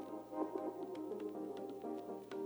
Thank you.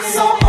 Tu